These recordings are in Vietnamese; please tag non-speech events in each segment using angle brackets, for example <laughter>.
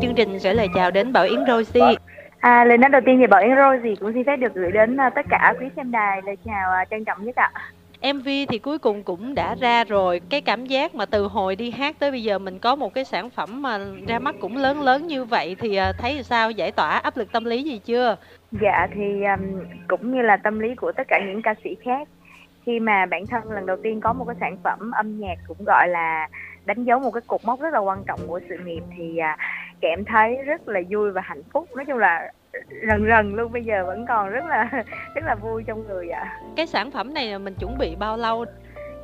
chương trình gửi lời chào đến Bảo Yến Rosie. À, lời nói đầu tiên thì Bảo Yến Rosie cũng xin phép được gửi đến uh, tất cả quý xem đài lời chào uh, trân trọng nhất ạ. MV thì cuối cùng cũng đã ra rồi. Cái cảm giác mà từ hồi đi hát tới bây giờ mình có một cái sản phẩm mà ra mắt cũng lớn lớn như vậy thì uh, thấy sao giải tỏa áp lực tâm lý gì chưa? Dạ thì um, cũng như là tâm lý của tất cả những ca sĩ khác khi mà bản thân lần đầu tiên có một cái sản phẩm âm nhạc cũng gọi là đánh dấu một cái cột mốc rất là quan trọng của sự nghiệp thì à, em thấy rất là vui và hạnh phúc nói chung là rần rần luôn bây giờ vẫn còn rất là <laughs> rất là vui trong người ạ à. cái sản phẩm này mình chuẩn bị bao lâu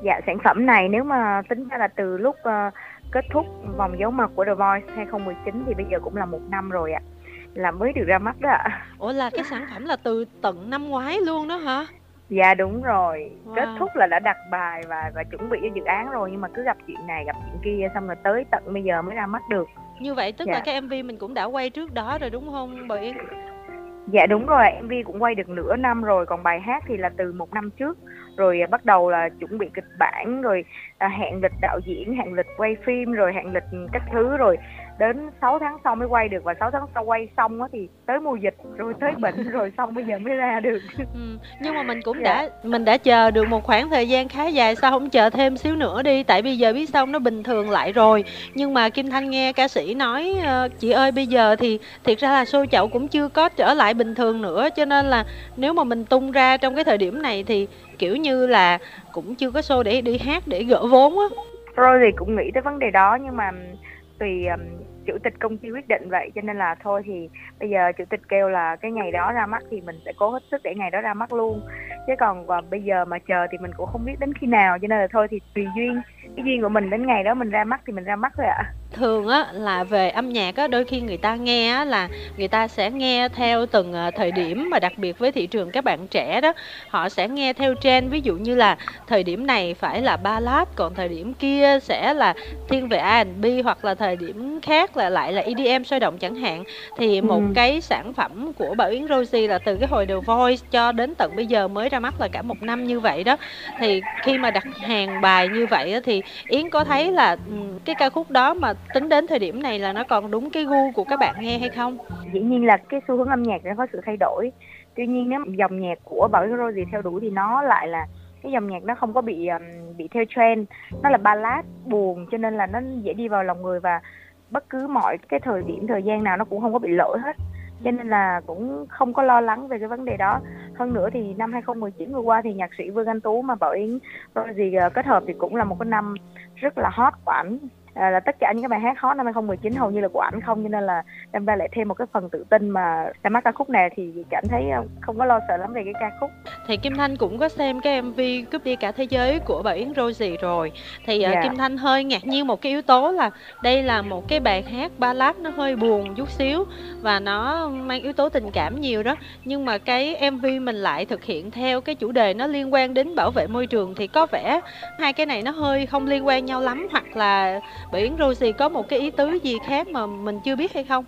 dạ sản phẩm này nếu mà tính ra là từ lúc uh, kết thúc vòng dấu mặt của The Voice 2019 thì bây giờ cũng là một năm rồi ạ à. là mới được ra mắt đó ạ à. ủa là cái sản phẩm là từ tận năm ngoái luôn đó hả Dạ đúng rồi, wow. kết thúc là đã đặt bài và và chuẩn bị cho dự án rồi nhưng mà cứ gặp chuyện này gặp chuyện kia xong rồi tới tận bây giờ mới ra mắt được. Như vậy tức dạ. là cái MV mình cũng đã quay trước đó rồi đúng không Bảo Yên? Dạ đúng rồi, MV cũng quay được nửa năm rồi, còn bài hát thì là từ một năm trước rồi bắt đầu là chuẩn bị kịch bản rồi à, hẹn lịch đạo diễn, hẹn lịch quay phim rồi hẹn lịch các thứ rồi đến 6 tháng sau mới quay được và 6 tháng sau quay xong á thì tới mùa dịch rồi tới bệnh <laughs> rồi xong bây giờ mới ra được ừ. nhưng mà mình cũng dạ. đã mình đã chờ được một khoảng thời gian khá dài sao không chờ thêm xíu nữa đi tại bây giờ biết xong nó bình thường lại rồi nhưng mà kim thanh nghe ca sĩ nói ờ, chị ơi bây giờ thì thiệt ra là show chậu cũng chưa có trở lại bình thường nữa cho nên là nếu mà mình tung ra trong cái thời điểm này thì kiểu như là cũng chưa có show để đi hát để gỡ vốn á rồi thì cũng nghĩ tới vấn đề đó nhưng mà tùy chủ tịch công ty quyết định vậy, cho nên là thôi thì bây giờ chủ tịch kêu là cái ngày đó ra mắt thì mình sẽ cố hết sức để ngày đó ra mắt luôn. Chứ còn và bây giờ mà chờ thì mình cũng không biết đến khi nào, cho nên là thôi thì tùy duyên, cái duyên của mình đến ngày đó mình ra mắt thì mình ra mắt thôi ạ. À thường á, là về âm nhạc á, đôi khi người ta nghe á, là người ta sẽ nghe theo từng ờ, thời điểm mà đặc biệt với thị trường các bạn trẻ đó. Họ sẽ nghe theo trend, ví dụ như là thời điểm này phải là ballad, còn thời điểm kia sẽ là thiên về R&B hoặc là thời điểm khác là lại là EDM sôi động chẳng hạn thì một ừ. cái sản phẩm của Bảo Yến Rosie là từ cái hồi The Voice cho đến tận bây giờ mới ra mắt là cả một năm như vậy đó. Thì khi mà đặt hàng bài như vậy á, thì Yến có thấy là ừ, cái ca khúc đó mà tính đến thời điểm này là nó còn đúng cái gu của các bạn nghe hay không? Dĩ nhiên là cái xu hướng âm nhạc nó có sự thay đổi. Tuy nhiên nếu dòng nhạc của bảo Yến Rosie theo đuổi thì nó lại là cái dòng nhạc nó không có bị um, bị theo trend. Nó là ballad buồn cho nên là nó dễ đi vào lòng người và bất cứ mọi cái thời điểm, thời gian nào nó cũng không có bị lỗi hết. Cho nên là cũng không có lo lắng về cái vấn đề đó. Hơn nữa thì năm 2019 vừa qua thì nhạc sĩ Vương Anh Tú mà Bảo Yến rồi gì kết hợp thì cũng là một cái năm rất là hot của ảnh à, là tất cả những cái bài hát hot năm 2019 hầu như là của ảnh không cho nên là em ra lại thêm một cái phần tự tin mà ra mắt ca khúc này thì cảm thấy ờ, không có lo sợ lắm về cái ca khúc thì Kim Thanh cũng có xem cái MV cướp đi cả thế giới của bà Yến Rosie rồi thì yeah. Ờ, dạ. Kim Thanh hơi ngạc nhiên một cái yếu tố là đây là một cái bài hát ballad nó hơi buồn chút xíu và nó mang yếu tố tình cảm nhiều đó nhưng mà cái MV mình lại thực hiện theo cái chủ đề nó liên quan đến bảo vệ môi trường thì có vẻ hai cái này nó hơi không liên quan nhau lắm hoặc là Biển Yến Rosie có một cái ý tứ gì khác mà mình chưa biết hay không?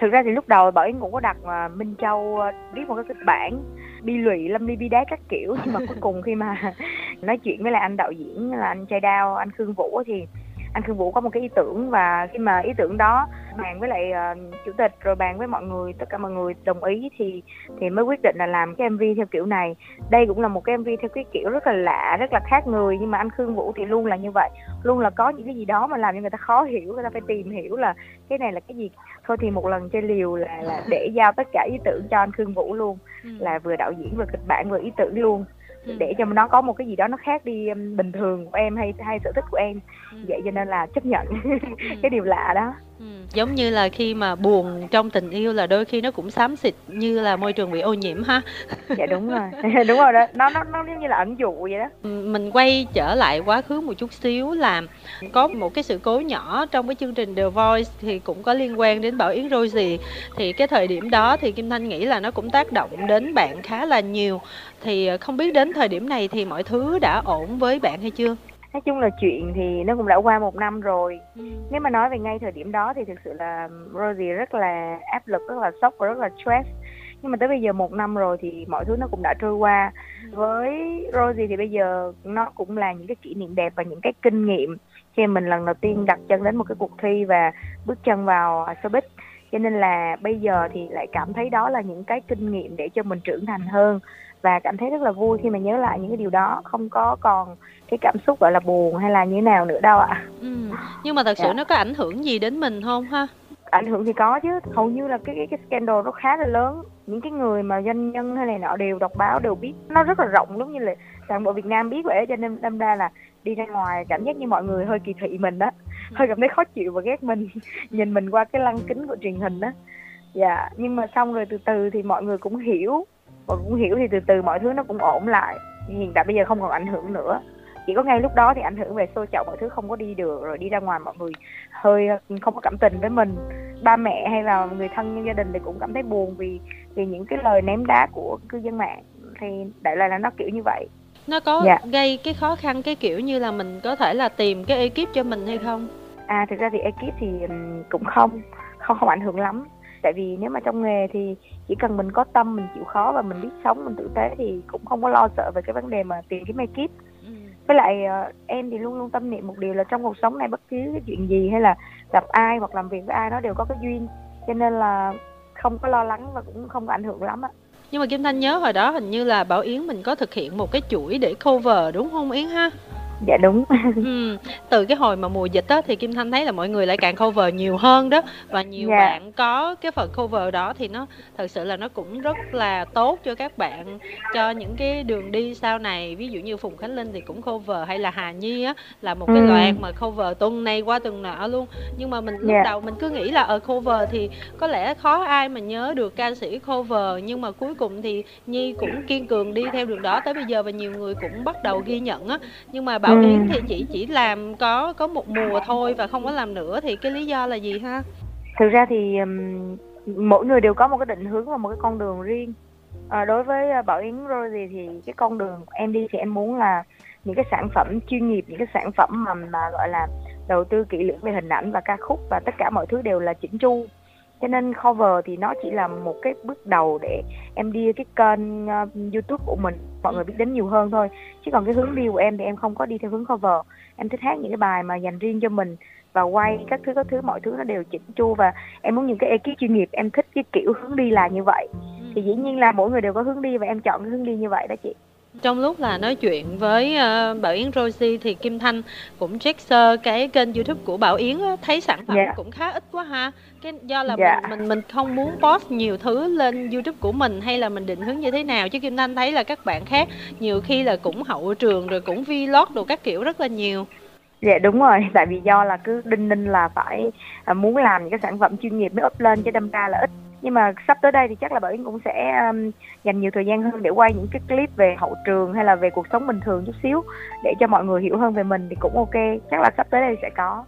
Thực ra thì lúc đầu Bảo Yến cũng có đặt mà Minh Châu à, viết một cái kịch bản bi lụy, lâm ly bi đá các kiểu, nhưng mà cuối cùng khi mà <laughs> nói chuyện với lại anh đạo diễn là anh trai đao, anh khương vũ thì anh Khương Vũ có một cái ý tưởng và khi mà ý tưởng đó bàn với lại uh, chủ tịch rồi bàn với mọi người tất cả mọi người đồng ý thì thì mới quyết định là làm cái MV theo kiểu này. Đây cũng là một cái MV theo cái kiểu rất là lạ rất là khác người nhưng mà anh Khương Vũ thì luôn là như vậy. Luôn là có những cái gì đó mà làm cho người ta khó hiểu người ta phải tìm hiểu là cái này là cái gì. Thôi thì một lần chơi liều là là để giao tất cả ý tưởng cho anh Khương Vũ luôn ừ. là vừa đạo diễn vừa kịch bản vừa ý tưởng luôn Ừ. để cho nó có một cái gì đó nó khác đi um, bình thường của em hay hay sở thích của em ừ. vậy cho nên là chấp nhận ừ. <laughs> cái điều lạ đó ừ. giống như là khi mà buồn trong tình yêu là đôi khi nó cũng xám xịt như là môi trường bị ô nhiễm ha. <laughs> Dạ đúng rồi. <laughs> Đúng rồi đó. Nó nó nó giống như là ẩn dụ vậy đó. Mình quay trở lại quá khứ một chút xíu là có một cái sự cố nhỏ trong cái chương trình The Voice thì cũng có liên quan đến Bảo Yến Rosie. Thì cái thời điểm đó thì Kim Thanh nghĩ là nó cũng tác động đến bạn khá là nhiều. Thì không biết đến thời điểm này thì mọi thứ đã ổn với bạn hay chưa nói chung là chuyện thì nó cũng đã qua một năm rồi. Ừ. nếu mà nói về ngay thời điểm đó thì thực sự là Rosie rất là áp lực rất là sốc và rất là stress. Nhưng mà tới bây giờ một năm rồi thì mọi thứ nó cũng đã trôi qua. Ừ. với Rosie thì bây giờ nó cũng là những cái kỷ niệm đẹp và những cái kinh nghiệm khi mình lần đầu tiên đặt chân đến một cái cuộc thi và bước chân vào showbiz. Cho nên là bây giờ thì lại cảm thấy đó là những cái kinh nghiệm để cho mình trưởng thành hơn và cảm thấy rất là vui khi mà nhớ lại những cái điều đó. Không có còn cái cảm xúc gọi là buồn hay là như thế nào nữa đâu ạ. Ừ. nhưng mà thật sự dạ. nó có ảnh hưởng gì đến mình không ha? Ảnh hưởng thì có chứ. Hầu như là cái cái, cái scandal nó khá là lớn. Những cái người mà doanh nhân hay này nọ đều đọc báo đều biết. Nó rất là rộng giống như là toàn bộ Việt Nam biết vậy cho nên đâm ra là đi ra ngoài cảm giác như mọi người hơi kỳ thị mình đó hơi cảm thấy khó chịu và ghét mình. Nhìn mình qua cái lăng kính của truyền hình đó dạ nhưng mà xong rồi từ từ thì mọi người cũng hiểu và cũng hiểu thì từ từ mọi thứ nó cũng ổn lại. Hiện tại bây giờ không còn ảnh hưởng nữa. Chỉ có ngay lúc đó thì ảnh hưởng về xô chậu mọi thứ không có đi được rồi đi ra ngoài mọi người hơi không có cảm tình với mình. Ba mẹ hay là người thân trong gia đình thì cũng cảm thấy buồn vì vì những cái lời ném đá của cư dân mạng. Thì đại loại là nó kiểu như vậy. Nó có dạ. gây cái khó khăn cái kiểu như là mình có thể là tìm cái ekip cho mình hay không? À thực ra thì ekip thì cũng không không không ảnh hưởng lắm tại vì nếu mà trong nghề thì chỉ cần mình có tâm mình chịu khó và mình biết sống mình tử tế thì cũng không có lo sợ về cái vấn đề mà tìm kiếm ekip ừ. với lại uh, em thì luôn luôn tâm niệm một điều là trong cuộc sống này bất cứ cái chuyện gì hay là gặp ai hoặc làm việc với ai nó đều có cái duyên cho nên là không có lo lắng và cũng không có ảnh hưởng lắm ạ nhưng mà Kim Thanh nhớ hồi đó hình như là Bảo Yến mình có thực hiện một cái chuỗi để cover đúng không Yến ha? <laughs> dạ đúng. <laughs> Ừ, từ cái hồi mà mùa dịch á thì kim thanh thấy là mọi người lại càng cover nhiều hơn đó. Và nhiều dạ. bạn có cái phần cover đó thì nó thật sự là nó cũng rất là tốt cho các bạn cho những cái đường đi sau này. Ví dụ như phùng khánh linh thì cũng cover hay là hà nhi á là một cái ừ. loạt mà cover tuần này qua tuần nọ luôn. Nhưng mà mình lúc dạ. đầu mình cứ nghĩ là ở cover thì có lẽ khó ai mà nhớ được ca sĩ cover. Nhưng mà cuối cùng thì nhi cũng kiên cường đi theo đường đó. Tới bây giờ và nhiều người cũng bắt đầu ghi nhận á. Nhưng mà bảo Bảo Yến thì chị chỉ làm có có một mùa thôi và không có làm nữa thì cái lý do là gì ha? Thực ra thì um, mỗi người đều có một cái định hướng và một cái con đường riêng. À, đối với Bảo Yến Rosie thì cái con đường em đi thì em muốn là những cái sản phẩm chuyên nghiệp, những cái sản phẩm mà, mà gọi là đầu tư kỹ lưỡng về hình ảnh và ca khúc và tất cả mọi thứ đều là chỉnh chu cho nên cover thì nó chỉ là một cái bước đầu để em đi cái kênh uh, youtube của mình mọi người biết đến nhiều hơn thôi. Chứ còn cái hướng đi của em thì em không có đi theo hướng cover. Em thích hát những cái bài mà dành riêng cho mình và quay các thứ các thứ mọi thứ nó đều chỉnh chu và em muốn những cái ekip chuyên nghiệp em thích cái kiểu hướng đi là như vậy. Thì dĩ nhiên là mỗi người đều có hướng đi và em chọn cái hướng đi như vậy đó chị trong lúc là nói chuyện với uh, Bảo Yến Rosie thì Kim Thanh cũng check sơ cái kênh YouTube của Bảo Yến á, thấy sản phẩm yeah. Dạ. cũng khá ít quá ha. Cái do là yeah. Dạ. mình mình mình không muốn post nhiều thứ lên YouTube của mình hay là mình định hướng như thế nào chứ Kim Thanh thấy là các bạn khác nhiều khi là cũng hậu trường rồi cũng vlog đồ các kiểu rất là nhiều. Dạ đúng rồi, <laughs> tại vì do là cứ đinh ninh là phải à, muốn làm những cái sản phẩm chuyên nghiệp mới up lên chứ đâm ra là ít nhưng mà sắp tới đây thì chắc là bảo yến cũng sẽ um, dành nhiều thời gian hơn để quay những cái clip về hậu trường hay là về cuộc sống bình thường chút xíu để cho mọi người hiểu hơn về mình thì cũng ok. Chắc là sắp tới đây sẽ có.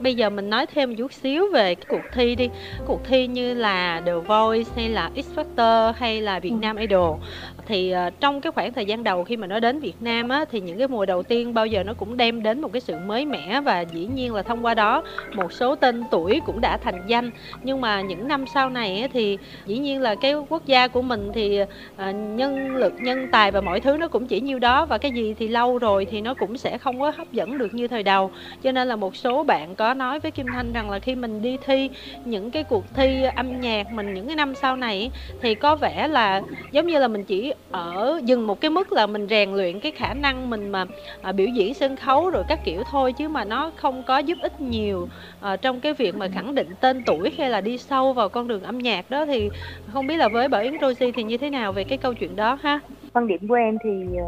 Bây giờ mình nói thêm một chút xíu về cái cuộc thi đi. Cuộc thi như là The Voice hay là X Factor hay là Việt Nam Idol thì ờ, trong cái khoảng thời gian đầu khi mà nó đến Việt Nam á Thì những cái mùa đầu tiên bao giờ nó cũng đem đến một cái sự mới mẻ Và dĩ nhiên là thông qua đó một số tên tuổi cũng đã thành danh. Nhưng mà những năm sau này á, thì dĩ nhiên là cái quốc gia của mình thì à, nhân lực, nhân tài và mọi thứ nó cũng chỉ nhiêu đó Và cái gì thì lâu rồi thì nó cũng sẽ không có hấp dẫn được như thời đầu. Cho nên là một số bạn có nói với Kim Thanh rằng là khi mình đi thi những cái cuộc thi âm nhạc mình những cái năm sau này thì có vẻ là giống như là mình chỉ ở dừng một cái mức là mình rèn luyện cái khả năng mình mà à, biểu diễn sân khấu rồi các kiểu thôi chứ mà nó không có giúp ích nhiều à, trong cái việc mà khẳng định tên tuổi hay là đi sâu vào con đường âm nhạc đó. Thì không biết là với Bảo Yến Rosie thì như thế nào về cái câu chuyện đó ha? Quan điểm của em thì ờ,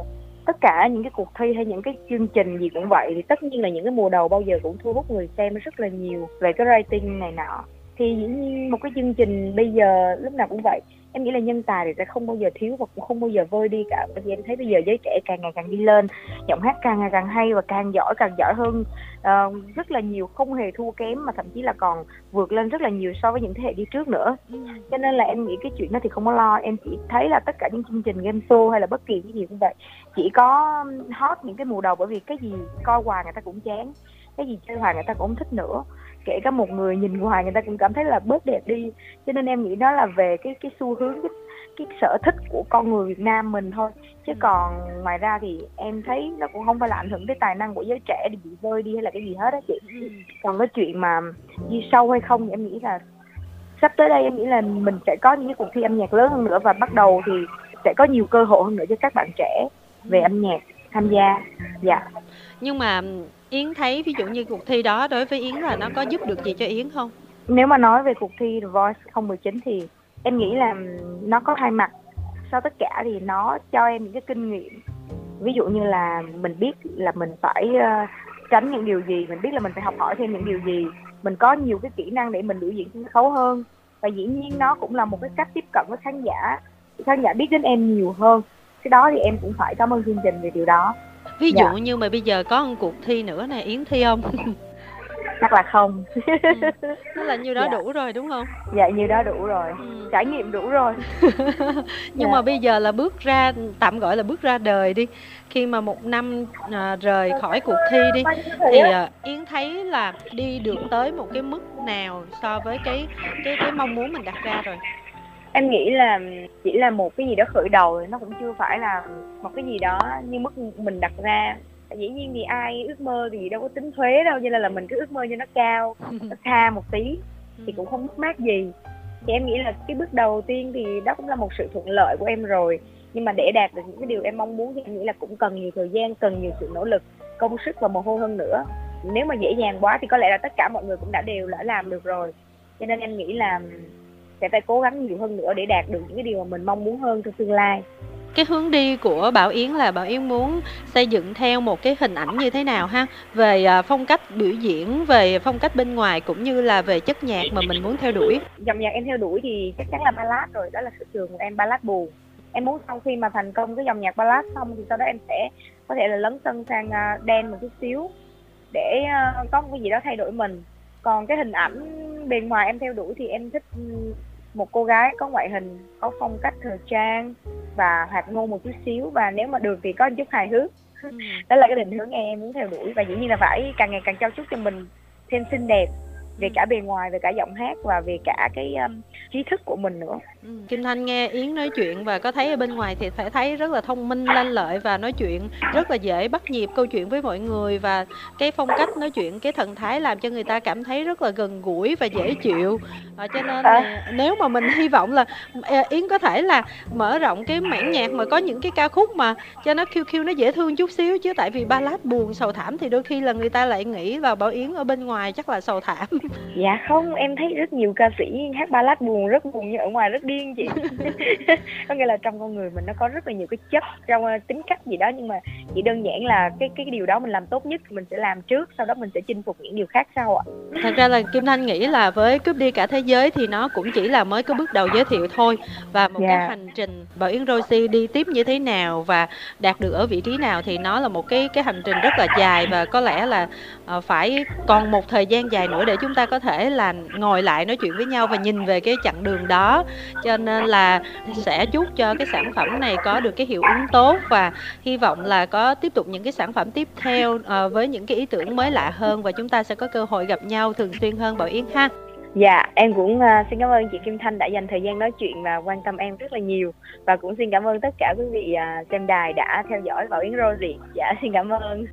tất cả những cái cuộc thi hay những cái chương trình gì cũng vậy thì tất nhiên là những cái mùa đầu bao giờ cũng thu hút người xem rất là nhiều về cái rating này nọ. Thì dĩ nhiên một cái chương trình bây giờ lúc nào cũng vậy em nghĩ là nhân tài thì sẽ không bao giờ thiếu và cũng không bao giờ vơi đi cả. Bởi vì em thấy bây giờ giới trẻ càng ngày càng đi lên giọng hát càng ngày càng hay và càng giỏi càng giỏi hơn uh, rất là nhiều không hề thua kém mà thậm chí là còn vượt lên rất là nhiều so với những thế hệ đi trước nữa. Cho nên là em nghĩ cái chuyện đó thì không có lo. Em chỉ thấy là tất cả những chương trình game show hay là bất kỳ cái gì cũng vậy chỉ có hot những cái mùa đầu. Bởi vì cái gì coi hoài người ta cũng chán cái gì chơi hoài người ta cũng không thích nữa kể cả một người nhìn ngoài người ta cũng cảm thấy là bớt đẹp đi. Cho nên em nghĩ đó là về cái cái xu hướng cái, cái sở thích của con người Việt Nam mình thôi. Chứ ừ. còn ngoài ra thì em thấy nó cũng không phải là ảnh hưởng tới tài năng của giới trẻ bị vơi đi hay là cái gì hết á chị. Ừ. còn cái chuyện mà đi sâu hay không thì em nghĩ là sắp tới đây em nghĩ là mình sẽ có những cái cuộc thi âm nhạc lớn hơn nữa. Và bắt đầu thì sẽ có nhiều cơ hội hơn nữa cho các bạn trẻ về âm nhạc tham gia. Dạ. Nhưng mà Yến thấy ví dụ như cuộc thi đó đối với Yến là nó có giúp được gì cho Yến không? Nếu mà nói về cuộc thi The Voice 2019 thì em nghĩ là nó có hai mặt. Sau tất cả thì nó cho em những cái kinh nghiệm. Ví dụ như là mình biết là mình phải ờ, tránh những điều gì, mình biết là mình phải học hỏi thêm những điều gì, mình có nhiều cái kỹ năng để mình biểu diễn sân khấu hơn. Và dĩ nhiên nó cũng là một cái cách tiếp cận với khán giả, khán giả biết đến em nhiều hơn. Cái đó thì em cũng phải cảm ơn chương trình về điều đó ví dụ dạ. như mà bây giờ có một cuộc thi nữa này yến thi không <laughs> chắc là không ừ. <laughs> là như đó dạ. đủ rồi đúng không dạ như đó đủ rồi ừ. trải nghiệm đủ rồi <laughs> nhưng dạ. mà bây giờ là bước ra tạm gọi là bước ra đời đi khi mà một năm à, rời khỏi cuộc thi đi thì à, yến thấy là đi được tới một cái mức nào so với cái cái cái mong muốn mình đặt ra rồi em nghĩ là chỉ là một cái gì đó khởi đầu nó cũng chưa phải là một cái gì đó như mức mình đặt ra. Dĩ nhiên thì ai ước mơ thì đâu có tính thuế đâu cho nên là mình cứ ước mơ cho nó cao nó <laughs> xa một tí thì cũng không mất mát gì. Thì em nghĩ là cái bước đầu tiên thì đó cũng là một sự thuận lợi của em rồi. Nhưng mà để đạt được những cái điều em mong muốn thì em nghĩ là cũng cần nhiều thời gian cần nhiều sự nỗ lực công sức và mồ hôi hơn nữa. Nếu mà dễ dàng quá thì có lẽ là tất cả mọi người cũng đã đều đã làm được rồi. Cho nên em nghĩ là sẽ phải cố gắng nhiều hơn nữa để đạt được những cái điều mà mình mong muốn hơn trong tương lai. Cái hướng đi của Bảo Yến là Bảo Yến muốn xây dựng theo một cái hình ảnh như thế nào ha? Về à, phong cách biểu diễn về phong cách bên ngoài cũng như là về chất nhạc mà mình muốn theo đuổi. Dòng nhạc em theo đuổi thì chắc chắn là ballad rồi đó là sự trường của em ballad buồn. Em muốn sau khi mà thành công cái dòng nhạc ballad xong thì sau đó em sẽ có thể là lấn sân sang à, đen một chút xíu để à, có một cái gì đó thay đổi mình. Còn cái hình ảnh bề ngoài em theo đuổi thì em thích một cô gái có ngoại hình có phong cách thời trang và hoạt ngôn một chút xíu. Và nếu mà được thì có một chút hài hước. Ừ. đó là cái định hướng em muốn theo đuổi. Và dĩ nhiên là phải càng ngày càng trau chuốt cho mình thêm xinh đẹp về cả bề ngoài về cả giọng hát và về cả cái um, trí thức của mình nữa. Ừ. Kim Thanh nghe Yến nói chuyện và có thấy ở bên ngoài thì phải thấy rất là thông minh lanh lợi và nói chuyện rất là dễ bắt nhịp câu chuyện với mọi người. Và cái phong cách nói chuyện cái thần thái làm cho người ta cảm thấy rất là gần gũi và dễ chịu. Và cho nên là nếu mà mình hy vọng là à, Yến có thể là mở rộng cái mảng nhạc mà có những cái ca khúc mà cho nó kêu kêu nó dễ thương chút xíu. Chứ tại vì ballad buồn sầu thảm thì đôi khi là người ta lại nghĩ là Bảo Yến ở bên ngoài chắc là sầu thảm dạ không em thấy rất nhiều ca sĩ hát ballad buồn rất buồn nhưng ở ngoài rất điên chị <laughs> có nghĩa là trong con người mình nó có rất là nhiều cái chất trong uh, tính cách gì đó nhưng mà chỉ đơn giản là cái cái điều đó mình làm tốt nhất mình sẽ làm trước sau đó mình sẽ chinh phục những điều khác sau ạ thật ra là kim thanh nghĩ là với cướp đi cả thế giới thì nó cũng chỉ là mới có bước đầu giới thiệu thôi và một yeah. cái dạ. hành trình bảo yến rosie đi tiếp như thế nào và đạt được ở vị trí nào thì nó là một cái cái hành trình rất là dài và có lẽ là uh, phải còn một thời gian dài nữa để chúng ta có thể là ngồi lại nói chuyện với nhau và nhìn về cái chặng đường đó cho nên là sẽ chúc cho cái sản phẩm này có được cái hiệu ứng tốt và hy vọng là có tiếp tục những cái sản phẩm tiếp theo uh, với những cái ý tưởng mới lạ hơn và chúng ta sẽ có cơ hội gặp nhau thường xuyên hơn Bảo Yến ha. Dạ, em cũng uh, xin cảm ơn chị Kim Thanh đã dành thời gian nói chuyện và quan tâm em rất là nhiều và cũng xin cảm ơn tất cả quý vị uh, xem đài đã theo dõi Bảo Yến Rosie. Dạ, xin cảm ơn.